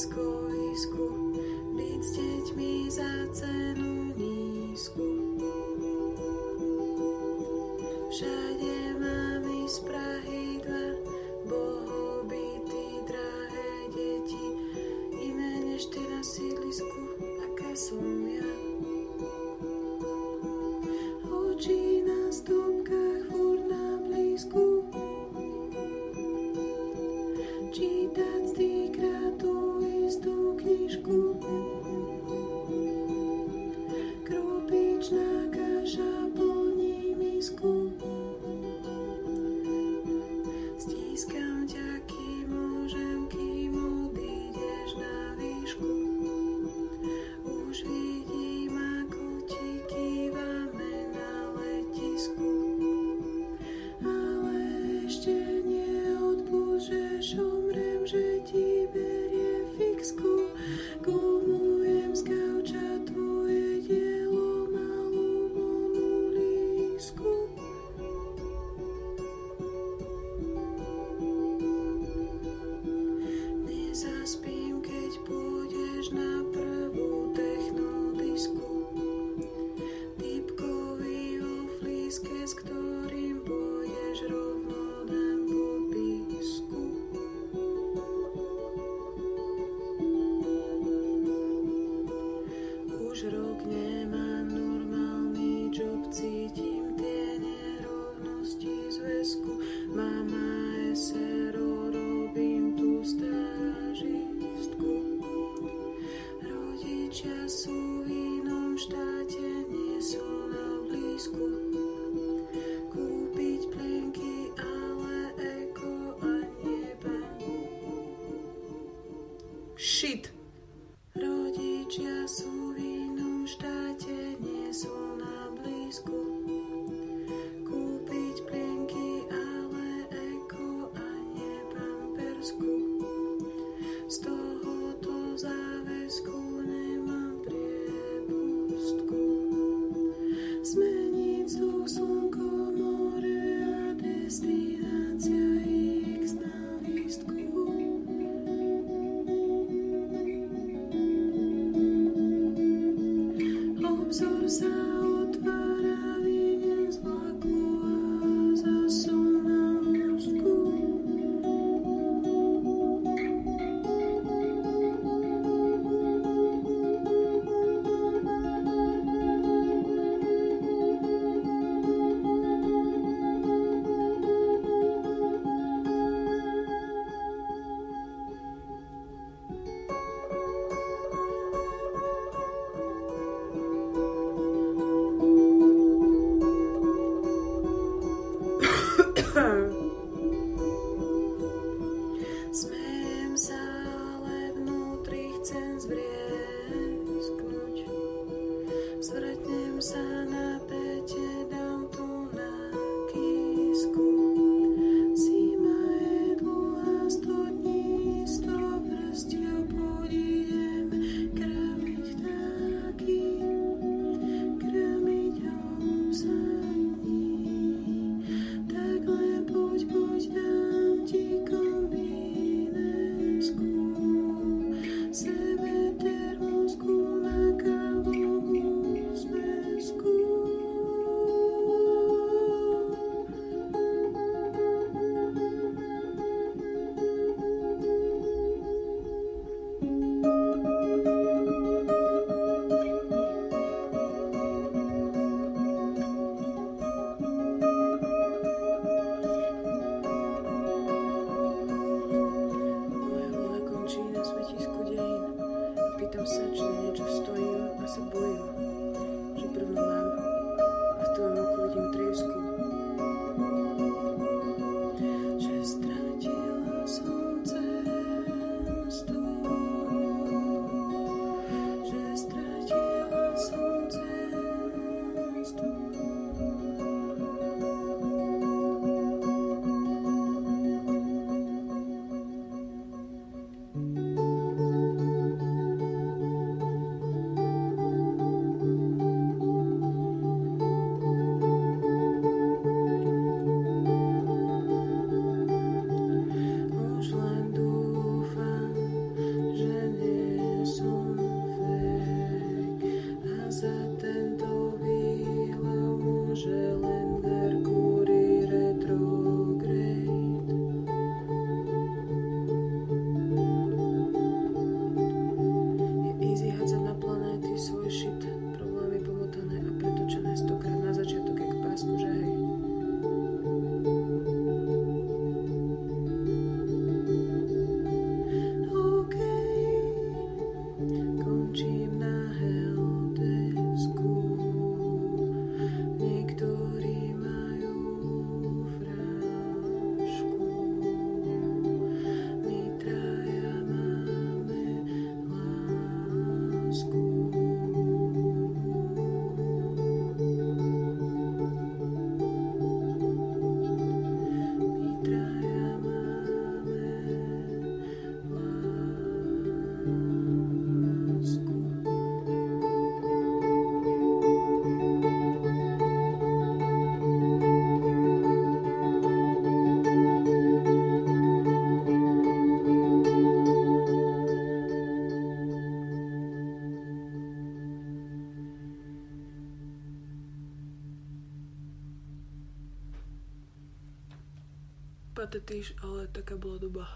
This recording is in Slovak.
school. dobrem, że Ci berię fiksku, Bratia sú v inom štáte, nie sú na blízku. Patetýš, ale taká bola doba.